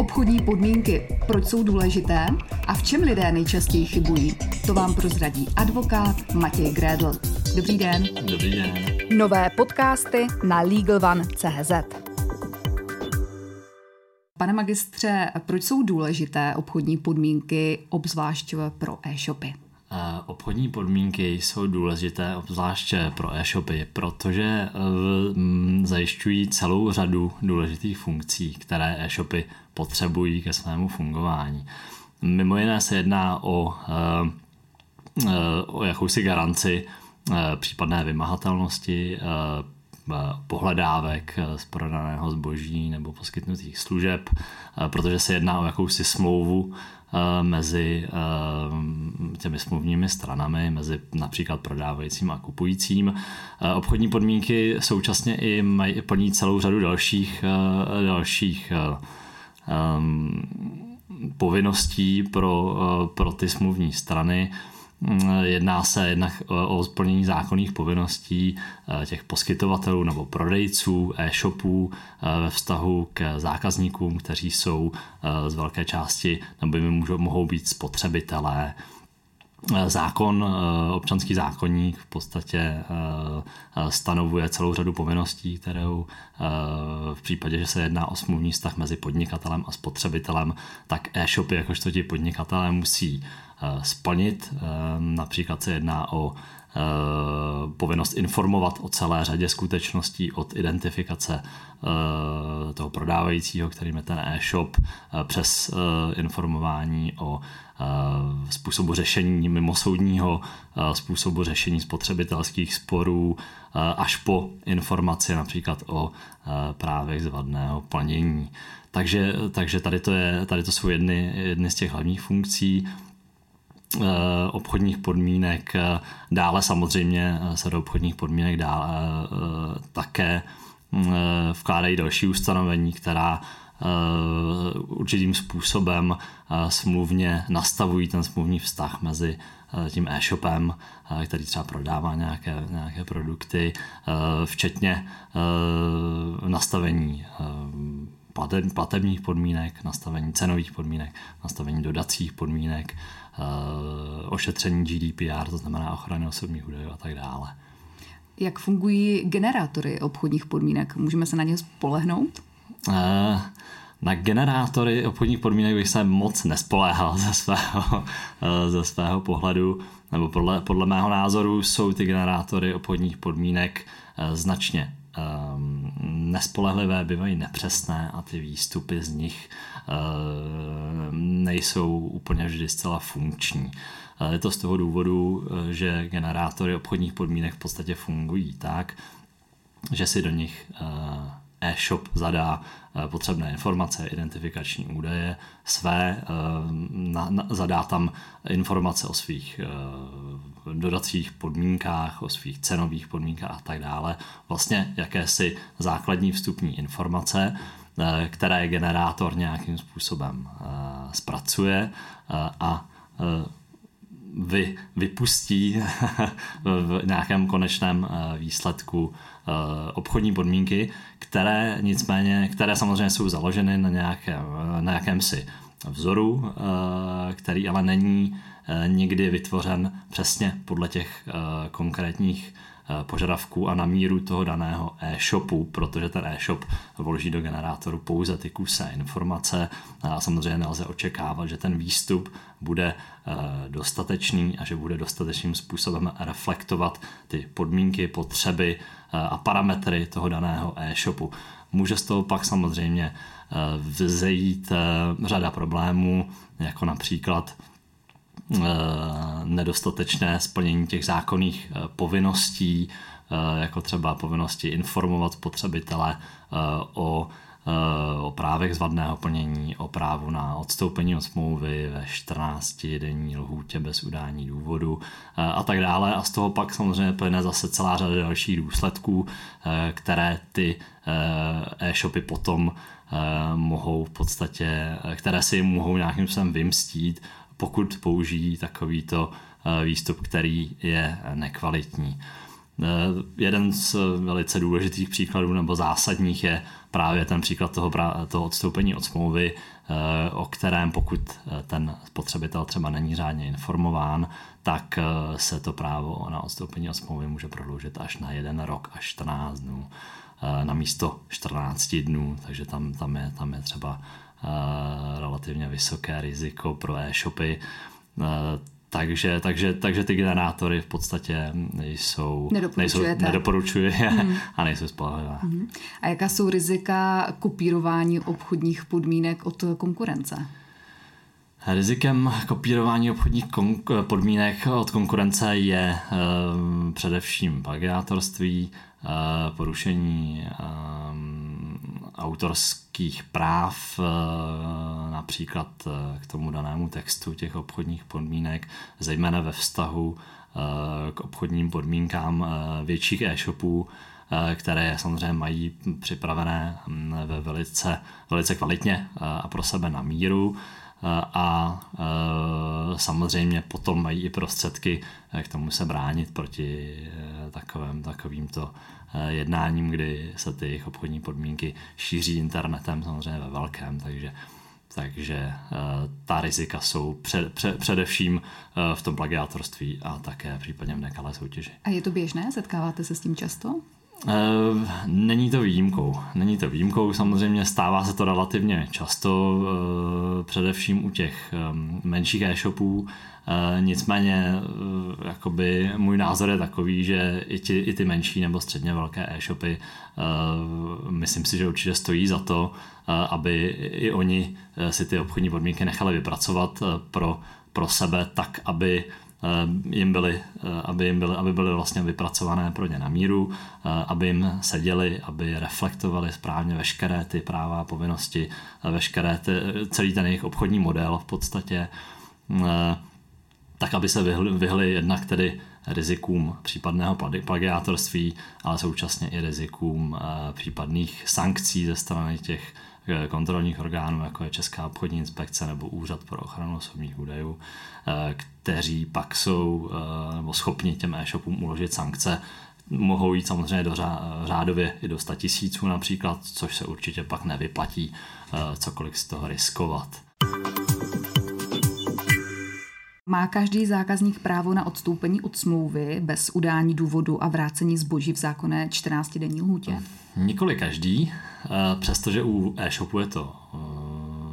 Obchodní podmínky, proč jsou důležité a v čem lidé nejčastěji chybují, to vám prozradí advokát Matěj Grédl. Dobrý den. Dobrý den. Nové podcasty na LegalOne.cz Pane magistře, proč jsou důležité obchodní podmínky, obzvlášť pro e-shopy? Obchodní podmínky jsou důležité obzvlášť pro e-shopy, protože e, zajišťují celou řadu důležitých funkcí, které e-shopy potřebují ke svému fungování. Mimo jiné se jedná o, e, e, o jakousi garanci případné vymahatelnosti pohledávek z prodaného zboží nebo poskytnutých služeb, protože se jedná o jakousi smlouvu mezi eh, těmi smluvními stranami, mezi například prodávajícím a kupujícím. Eh, obchodní podmínky současně i mají, plní celou řadu dalších, dalších povinností pro, pro ty smluvní strany. Jedná se jednak o splnění zákonných povinností eh, těch poskytovatelů nebo prodejců e-shopů eh, ve vztahu k zákazníkům, kteří jsou eh, z velké části nebo jim mohou být spotřebitelé. Zákon, občanský zákonník v podstatě stanovuje celou řadu povinností, kterou v případě, že se jedná o smluvní vztah mezi podnikatelem a spotřebitelem, tak e-shopy jakožto ti podnikatelé musí splnit. Například se jedná o povinnost informovat o celé řadě skutečností od identifikace toho prodávajícího, kterým je ten e-shop, přes informování o způsobu řešení mimosoudního, způsobu řešení spotřebitelských sporů, až po informaci například o právech zvadného plnění. Takže, takže tady, to je, tady to jsou jedny, jedny z těch hlavních funkcí. Eh, obchodních podmínek. Dále samozřejmě se do obchodních podmínek dále eh, také mm, eh, vkládají další ustanovení, která určitým způsobem smluvně nastavují ten smluvní vztah mezi tím e-shopem, který třeba prodává nějaké, nějaké produkty, včetně nastavení platebních podmínek, nastavení cenových podmínek, nastavení dodacích podmínek, eh, ošetření GDPR, to znamená ochrany osobních údajů a tak dále. Jak fungují generátory obchodních podmínek? Můžeme se na ně spolehnout? Eh, na generátory obchodních podmínek bych se moc nespoléhal ze svého, eh, ze svého pohledu, nebo podle, podle mého názoru jsou ty generátory obchodních podmínek značně nespolehlivé, bývají nepřesné a ty výstupy z nich um, nejsou úplně vždy zcela funkční. Je to z toho důvodu, že generátory obchodních podmínek v podstatě fungují tak, že si do nich uh, e-shop zadá eh, potřebné informace, identifikační údaje své, eh, na, na, zadá tam informace o svých eh, dodacích podmínkách, o svých cenových podmínkách a tak dále. Vlastně jakési základní vstupní informace, které generátor nějakým způsobem zpracuje a vy, vypustí v nějakém konečném výsledku Eh, obchodní podmínky, které nicméně, které samozřejmě jsou založeny na, nějakém, na jakémsi vzoru, eh, který ale není eh, nikdy vytvořen přesně podle těch konkrétních požadavků a na míru toho daného e-shopu, protože ten e-shop vloží do generátoru pouze ty kusé informace a samozřejmě nelze očekávat, že ten výstup bude dostatečný a že bude dostatečným způsobem reflektovat ty podmínky, potřeby a parametry toho daného e-shopu. Může z toho pak samozřejmě eh, vzejít eh, řada problémů, jako například eh, nedostatečné splnění těch zákonných povinností, jako třeba povinnosti informovat spotřebitele o o právech zvadného plnění, o právu na odstoupení od smlouvy ve 14 denní lhůtě bez udání důvodu a tak dále. A z toho pak samozřejmě plyne zase celá řada dalších důsledků, které ty e-shopy potom mohou v podstatě, které si mohou nějakým způsobem vymstít, pokud použijí takovýto výstup, který je nekvalitní. Eh, jeden z velice důležitých příkladů nebo zásadních je právě ten příklad toho, toho odstoupení od smlouvy, o kterém pokud ten spotřebitel třeba není řádně informován, tak se to právo na odstoupení od smlouvy může prodloužit až na jeden rok, až 14 dnů na místo 14 dnů, takže tam, tam, je, tam je třeba relativně vysoké riziko pro e-shopy. Takže, takže, takže ty generátory v podstatě nejsou, nejsou nedoporučuje mm. a nejsou spolehlivé. Mm. A jaká jsou rizika kopírování obchodních podmínek od konkurence? Rizikem kopírování obchodních podmínek od konkurence je e, především plagiátorství, e, porušení e, autorských práv, například k tomu danému textu těch obchodních podmínek, zejména ve vztahu k obchodním podmínkám větších e-shopů, které samozřejmě mají připravené ve velice, velice kvalitně a pro sebe na míru a samozřejmě potom mají i prostředky k tomu se bránit proti takovým, takovýmto jednáním, kdy se ty jejich obchodní podmínky šíří internetem samozřejmě ve velkém, takže takže ta rizika jsou před, před, především v tom plagiátorství a také případně v nekalé soutěži. A je to běžné? Setkáváte se s tím často? Eh, není to výjimkou. Není to výjimkou, samozřejmě stává se to relativně často, eh, především u těch eh, menších e-shopů. Nicméně jakoby můj názor je takový, že i, ti, i ty menší nebo středně velké e-shopy myslím si, že určitě stojí za to, aby i oni si ty obchodní podmínky nechali vypracovat pro, pro sebe tak, aby Eh, jim byly, eh, aby, jim byly, aby byly vlastně vypracované pro ně na míru, eh, aby jim seděli, aby reflektovali správně veškeré ty práva a povinnosti, veškeré ty, celý ten jejich obchodní model v podstatě, tak aby se vyhli, vyhli jednak tedy rizikům případného plagiátorství, ale současně i rizikům případných sankcí ze strany těch kontrolních orgánů, jako je Česká obchodní inspekce nebo Úřad pro ochranu osobních údajů, eh, kteří pak jsou eh, nebo schopni těm e-shopům uložit sankce. Mohou jít samozřejmě do řádově i do 100 tisíců například, což se určitě pak nevyplatí eh, cokoliv z toho riskovat. Má každý zákazník právo na odstoupení od smlouvy bez udání důvodu a vrácení zboží v zákonné 14-denní lhůtě? Nikoli každý, eh, přestože u e-shopu je to eh,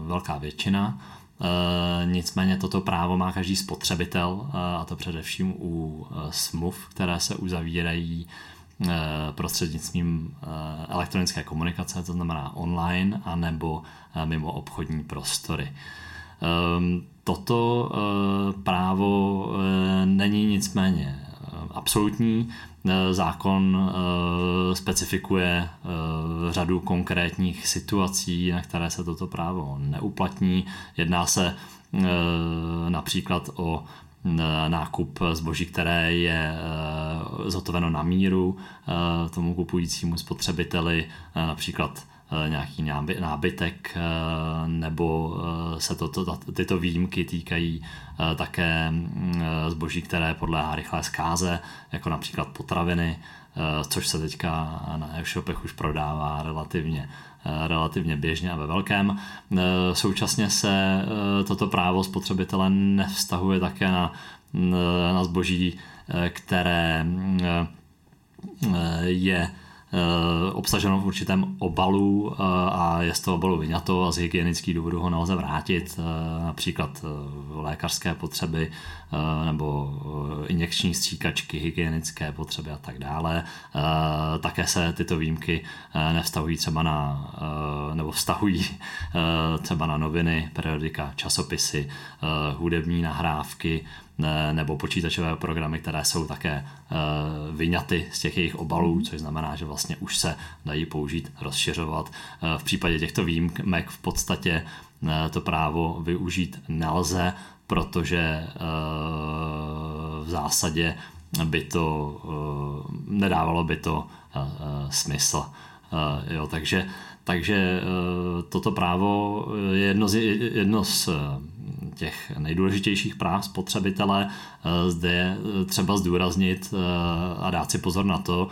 velká většina. Eh, nicméně toto právo má každý spotřebitel, a to především u smluv, které se uzavírají prostřednictvím elektronické komunikace, to znamená online, anebo mimo obchodní prostory. Toto právo není nicméně absolutní. Eh, zákon eh, specifikuje eh, řadu konkrétních situací, na které se toto právo neuplatní. Jedná se například o nákup zboží, které je zhotoveno na míru tomu kupujícímu spotřebiteli, například Eh, nějaký nábytek, eh, nebo eh, se to, to, tyto výjimky týkají také mm, zboží, které podléhá rychlé zkáze, jako například potraviny, což se teďka na e-shopech už prodává relativně relativně běžně a ve velkém. Současně se toto právo spotřebitele nevztahuje také na, na zboží, které mm, je Eh, obsaženo v určitém obalu eh, a je z toho obalu vyňato a z hygienických důvodů ho nelze vrátit, eh, například lékařské potřeby nebo injekční stříkačky, hygienické potřeby a tak dále. Také se tyto výjimky nevztahují třeba na, nebo vztahují třeba na noviny, periodika, časopisy, hudební nahrávky, nebo počítačové programy, které jsou také eh, vyňaty z těch jejich obalů, mhm. což znamená, že vlastně už se dají použít, rozšiřovat. Eh, v případě těchto výjimek v podstatě eh, to právo využít nelze, protože v zásadě by to nedávalo by to smysl. Jo, takže, takže toto právo je jedno z, jedno z těch nejdůležitějších práv spotřebitele. Zde je třeba zdůraznit a dát si pozor na to,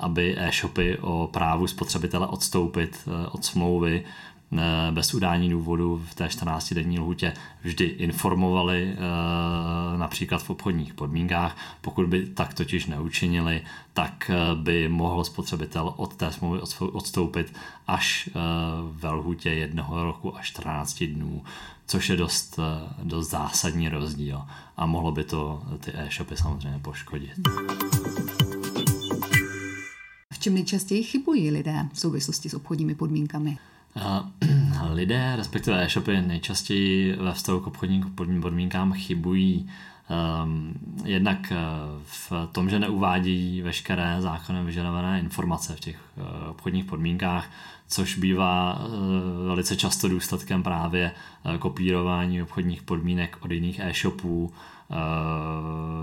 aby e-shopy o právu spotřebitele odstoupit od smlouvy bez udání důvodu v té 14-denní lhutě vždy informovali například v obchodních podmínkách. Pokud by tak totiž neučinili, tak by mohl spotřebitel od té smlouvy odstoupit až ve lhutě jednoho roku a 14 dnů, což je dost, dost zásadní rozdíl a mohlo by to ty e-shopy samozřejmě poškodit. V čem nejčastěji chybují lidé v souvislosti s obchodními podmínkami? lidé, respektive e-shopy, nejčastěji ve vztahu k obchodním podmínkám chybují um, jednak eh, v tom, že neuvádí veškeré zákonem vyžadované informace v těch uh, obchodních podmínkách, což bývá uh, velice často důsledkem právě uh, kopírování obchodních podmínek od jiných e-shopů,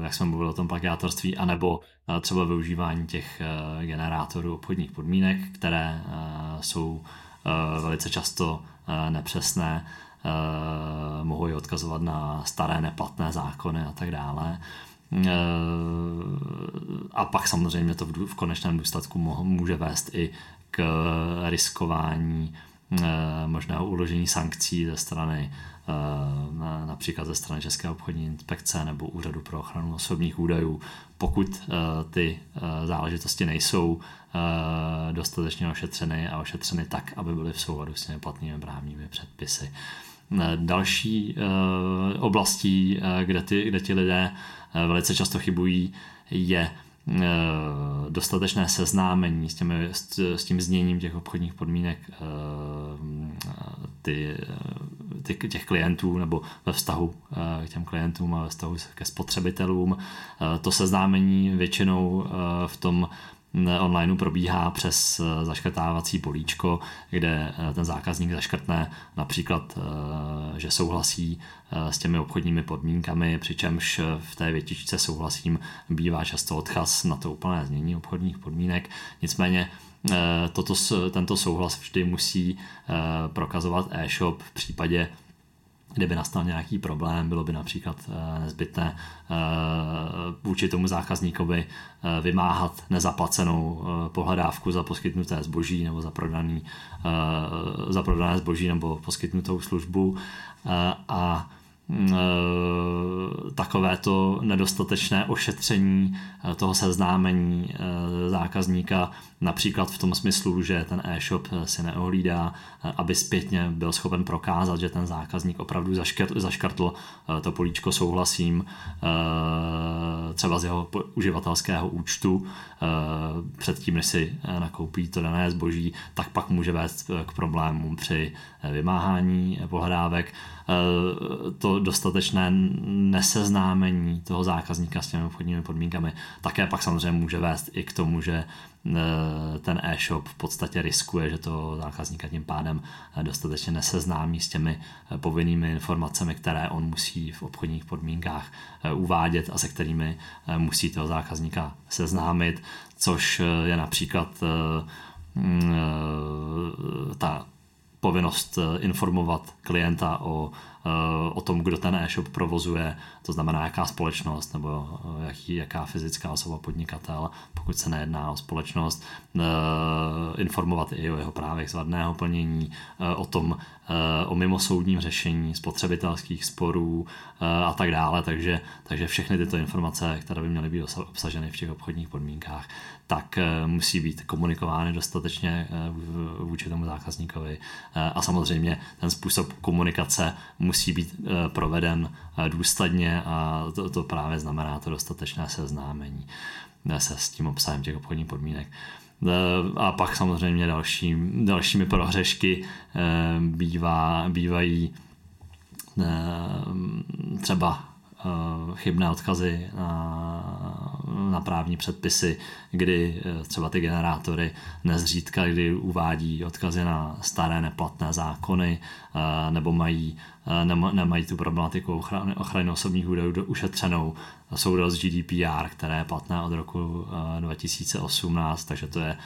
jak jsme mluvili o tom plagiátorství, anebo třeba využívání těch generátorů obchodních podmínek, které jsou velice často uh, nepřesné Eh, mohou ji odkazovat na staré neplatné zákony a tak dále. Eh, a pak samozřejmě to v konečném důsledku může vést i k riskování eh, možného uložení sankcí ze strany například ze strany České obchodní inspekce nebo Úřadu pro ochranu osobních údajů, pokud ty záležitosti nejsou dostatečně ošetřeny a ošetřeny tak, aby byly v souladu s těmi platnými právními předpisy. Eh, další eh, oblastí, eh, kde, ty, kde ti lidé velice často chybují, je dostatečné seznámení s, těmi, s tím zněním těch obchodních podmínek ty, ty, těch klientů nebo ve vztahu k těm klientům a ve vztahu ke spotřebitelům. To seznámení většinou v tom online probíhá přes eh, zaškrtávací políčko, kde eh, ten zákazník zaškrtne například, eh, že souhlasí s těmi obchodními podmínkami, přičemž v té větičce souhlasím bývá často odchaz na to úplné znění obchodních podmínek. Nicméně toto, tento souhlas vždy musí prokazovat e-shop v případě kdyby nastal nějaký problém, bylo by například eh, nezbytné eh, vůči tomu zákazníkovi eh, vymáhat nezaplacenou pohledávku za poskytnuté zboží nebo za, prodaný, za prodané zboží nebo poskytnutou službu. A takovéto nedostatečné ošetření eh, toho seznámení eh, zákazníka, například v tom smyslu, že ten e-shop si neohlídá, aby zpětně byl schopen prokázat, že ten zákazník opravdu zaškrtl to políčko souhlasím třeba z jeho uživatelského účtu předtím, než si nakoupí to dané zboží, tak pak může vést k problémům při vymáhání pohledávek. To dostatečné neseznámení toho zákazníka s těmi obchodními podmínkami také pak samozřejmě může vést i k tomu, že eh, ten e-shop v podstatě riskuje, že to zákazníka tím pádem eh, dostatečně neseznámí s těmi eh, povinnými informacemi, které on musí v obchodních podmínkách uvádět a se kterými musí toho zákazníka seznámit, což je například mm, ta povinnost informovat klienta o Eh, o tom, kdo ten e-shop provozuje, to znamená jaká společnost nebo eh, jaký, jaká fyzická osoba podnikatel, pokud se nejedná o společnost, eh, informovat i o jeho právech zvadného plnění, o tom, o mimosoudním řešení spotřebitelských sporů a tak dále, takže, takže všechny tyto informace, které by měly být obsaženy v těch obchodních podmínkách, tak musí být komunikovány dostatečně vůči tomu zákazníkovi. A samozřejmě ten způsob komunikace musí být eh, proveden eh, důsledně a to, to právě znamená to dostatečné seznámení eh, se s tím obsahem těch obchodních podmínek. A pak samozřejmě další, dalšími prohřešky bývá, bývají třeba chybné odkazy na, na právní předpisy, kdy třeba ty generátory nezřídka, kdy uvádí odkazy na staré neplatné zákony nebo mají nemají tu problematiku ochrany, ochrany osobních údajů ušetřenou soudel z GDPR, které je platné od roku 2018, takže to je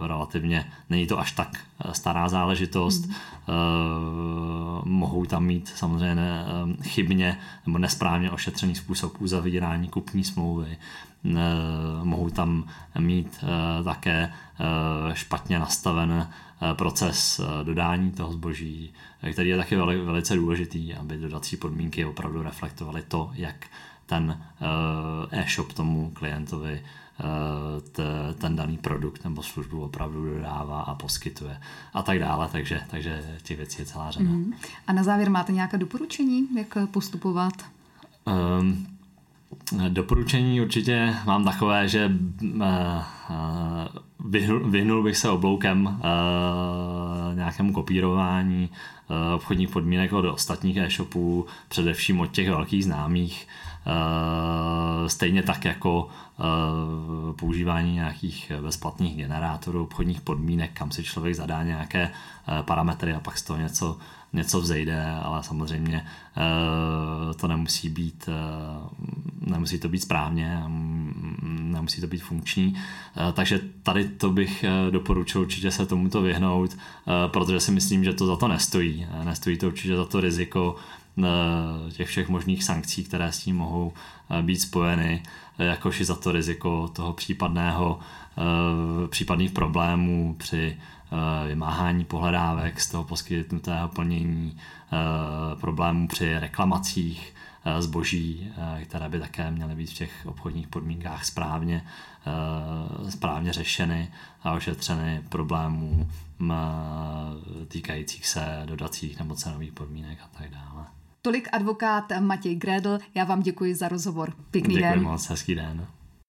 relativně, není to až tak stará záležitost. Mm. Mohou tam mít samozřejmě chybně nebo nesprávně ošetřený způsob uzavírání kupní smlouvy, mohou tam mít také špatně nastaven proces dodání toho zboží, který je taky velice důležitý, aby dodací podmínky opravdu reflektovaly to, jak ten e-shop tomu klientovi Eh, ten daný produkt nebo službu opravdu dodává a poskytuje a tak dále, takže, takže těch věcí je celá řada. Mm. A na závěr máte nějaké doporučení, jak postupovat? Um, Doporučení určitě mám takové, že uh, vyhnul, vyhnul bych se obloukem uh, nějakému kopírování obchodních podmínek od ostatních e-shopů, především od těch velkých známých. Stejně tak jako uh, používání nějakých bezplatných generátorů, obchodních podmínek, kam si člověk zadá nějaké uh, parametry a pak z toho něco, něco vzejde, ale samozřejmě to nemusí být, nemusí to být správně, nemusí to být funkční. Takže tady to bych doporučil určitě se tomuto vyhnout, protože si myslím, že to za to nestojí. Nestojí to určitě za to riziko Eh, těch všech možných sankcí, které s tím mohou eh, být spojeny, eh, jakož i za to riziko toho případného případných problémů při vymáhání pohledávek z toho poskytnutého plnění, problémů při reklamacích zboží, které by také měly být v těch obchodních podmínkách správně, správně řešeny a ošetřeny problémů týkajících se dodacích nebo cenových podmínek a tak dále. Tolik advokát Matěj Grédl, já vám děkuji za rozhovor. Pěkný děkuji den. moc, hezký den.